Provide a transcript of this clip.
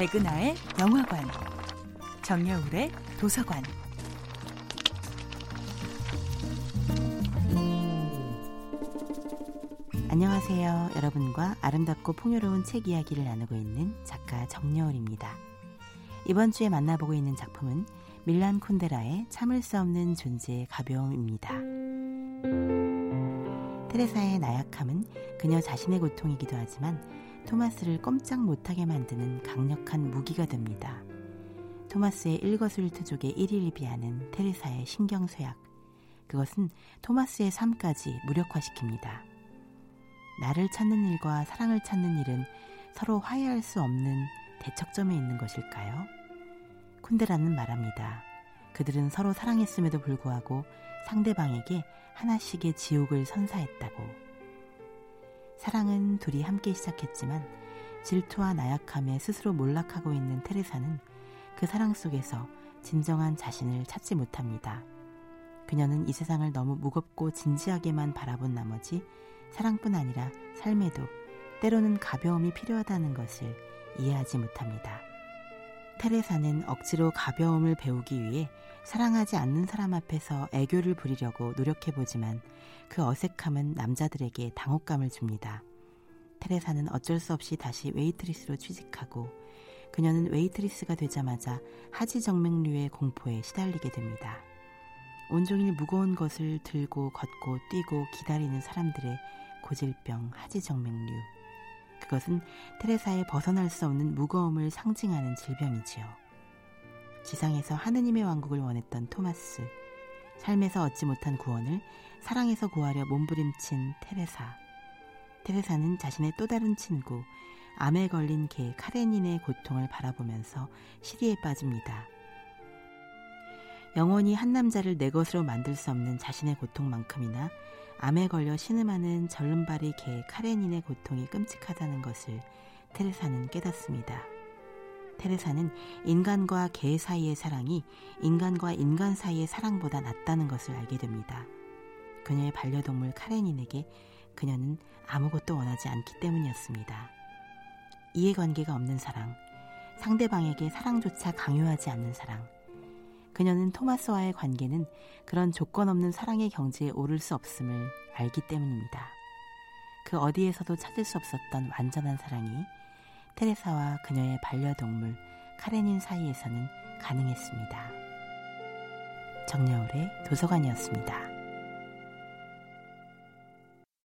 백은하의 영화관, 정여울의 도서관. 안녕하세요. 여러분과 아름답고 풍요로운 책 이야기를 나누고 있는 작가 정여울입니다. 이번 주에 만나보고 있는 작품은 밀란 콘데라의 참을 수 없는 존재의 가벼움입니다. 테레사의 나약함은 그녀 자신의 고통이기도 하지만 토마스를 꼼짝 못하게 만드는 강력한 무기가 됩니다. 토마스의 일거수일투족에 일일비하는 테레사의 신경쇠약. 그것은 토마스의 삶까지 무력화시킵니다. 나를 찾는 일과 사랑을 찾는 일은 서로 화해할 수 없는 대척점에 있는 것일까요? 쿤데라는 말합니다. 그들은 서로 사랑했음에도 불구하고 상대방에게 하나씩의 지옥을 선사했다고. 사랑은 둘이 함께 시작했지만 질투와 나약함에 스스로 몰락하고 있는 테레사는 그 사랑 속에서 진정한 자신을 찾지 못합니다. 그녀는 이 세상을 너무 무겁고 진지하게만 바라본 나머지 사랑뿐 아니라 삶에도 때로는 가벼움이 필요하다는 것을 이해하지 못합니다. 테레사는 억지로 가벼움을 배우기 위해 사랑하지 않는 사람 앞에서 애교를 부리려고 노력해보지만 그 어색함은 남자들에게 당혹감을 줍니다. 테레사는 어쩔 수 없이 다시 웨이트리스로 취직하고 그녀는 웨이트리스가 되자마자 하지정맥류의 공포에 시달리게 됩니다. 온종일 무거운 것을 들고 걷고 뛰고 기다리는 사람들의 고질병 하지정맥류. 그것은 테레사의 벗어날 수 없는 무거움을 상징하는 질병이지요. 지상에서 하느님의 왕국을 원했던 토마스, 삶에서 얻지 못한 구원을 사랑에서 구하려 몸부림친 테레사. 테레사는 자신의 또 다른 친구, 암에 걸린 개 카레닌의 고통을 바라보면서 시리에 빠집니다. 영원히 한 남자를 내 것으로 만들 수 없는 자신의 고통만큼이나 암에 걸려 신음하는 절름발이 개 카레닌의 고통이 끔찍하다는 것을 테레사는 깨닫습니다. 테레사는 인간과 개 사이의 사랑이 인간과 인간 사이의 사랑보다 낫다는 것을 알게 됩니다. 그녀의 반려동물 카레닌에게 그녀는 아무것도 원하지 않기 때문이었습니다. 이해관계가 없는 사랑, 상대방에게 사랑조차 강요하지 않는 사랑, 그녀는 토마스와의 관계는 그런 조건 없는 사랑의 경지에 오를 수 없음을 알기 때문입니다. 그 어디에서도 찾을 수 없었던 완전한 사랑이 테레사와 그녀의 반려동물 카레닌 사이에서는 가능했습니다. 정여울의 도서관이었습니다.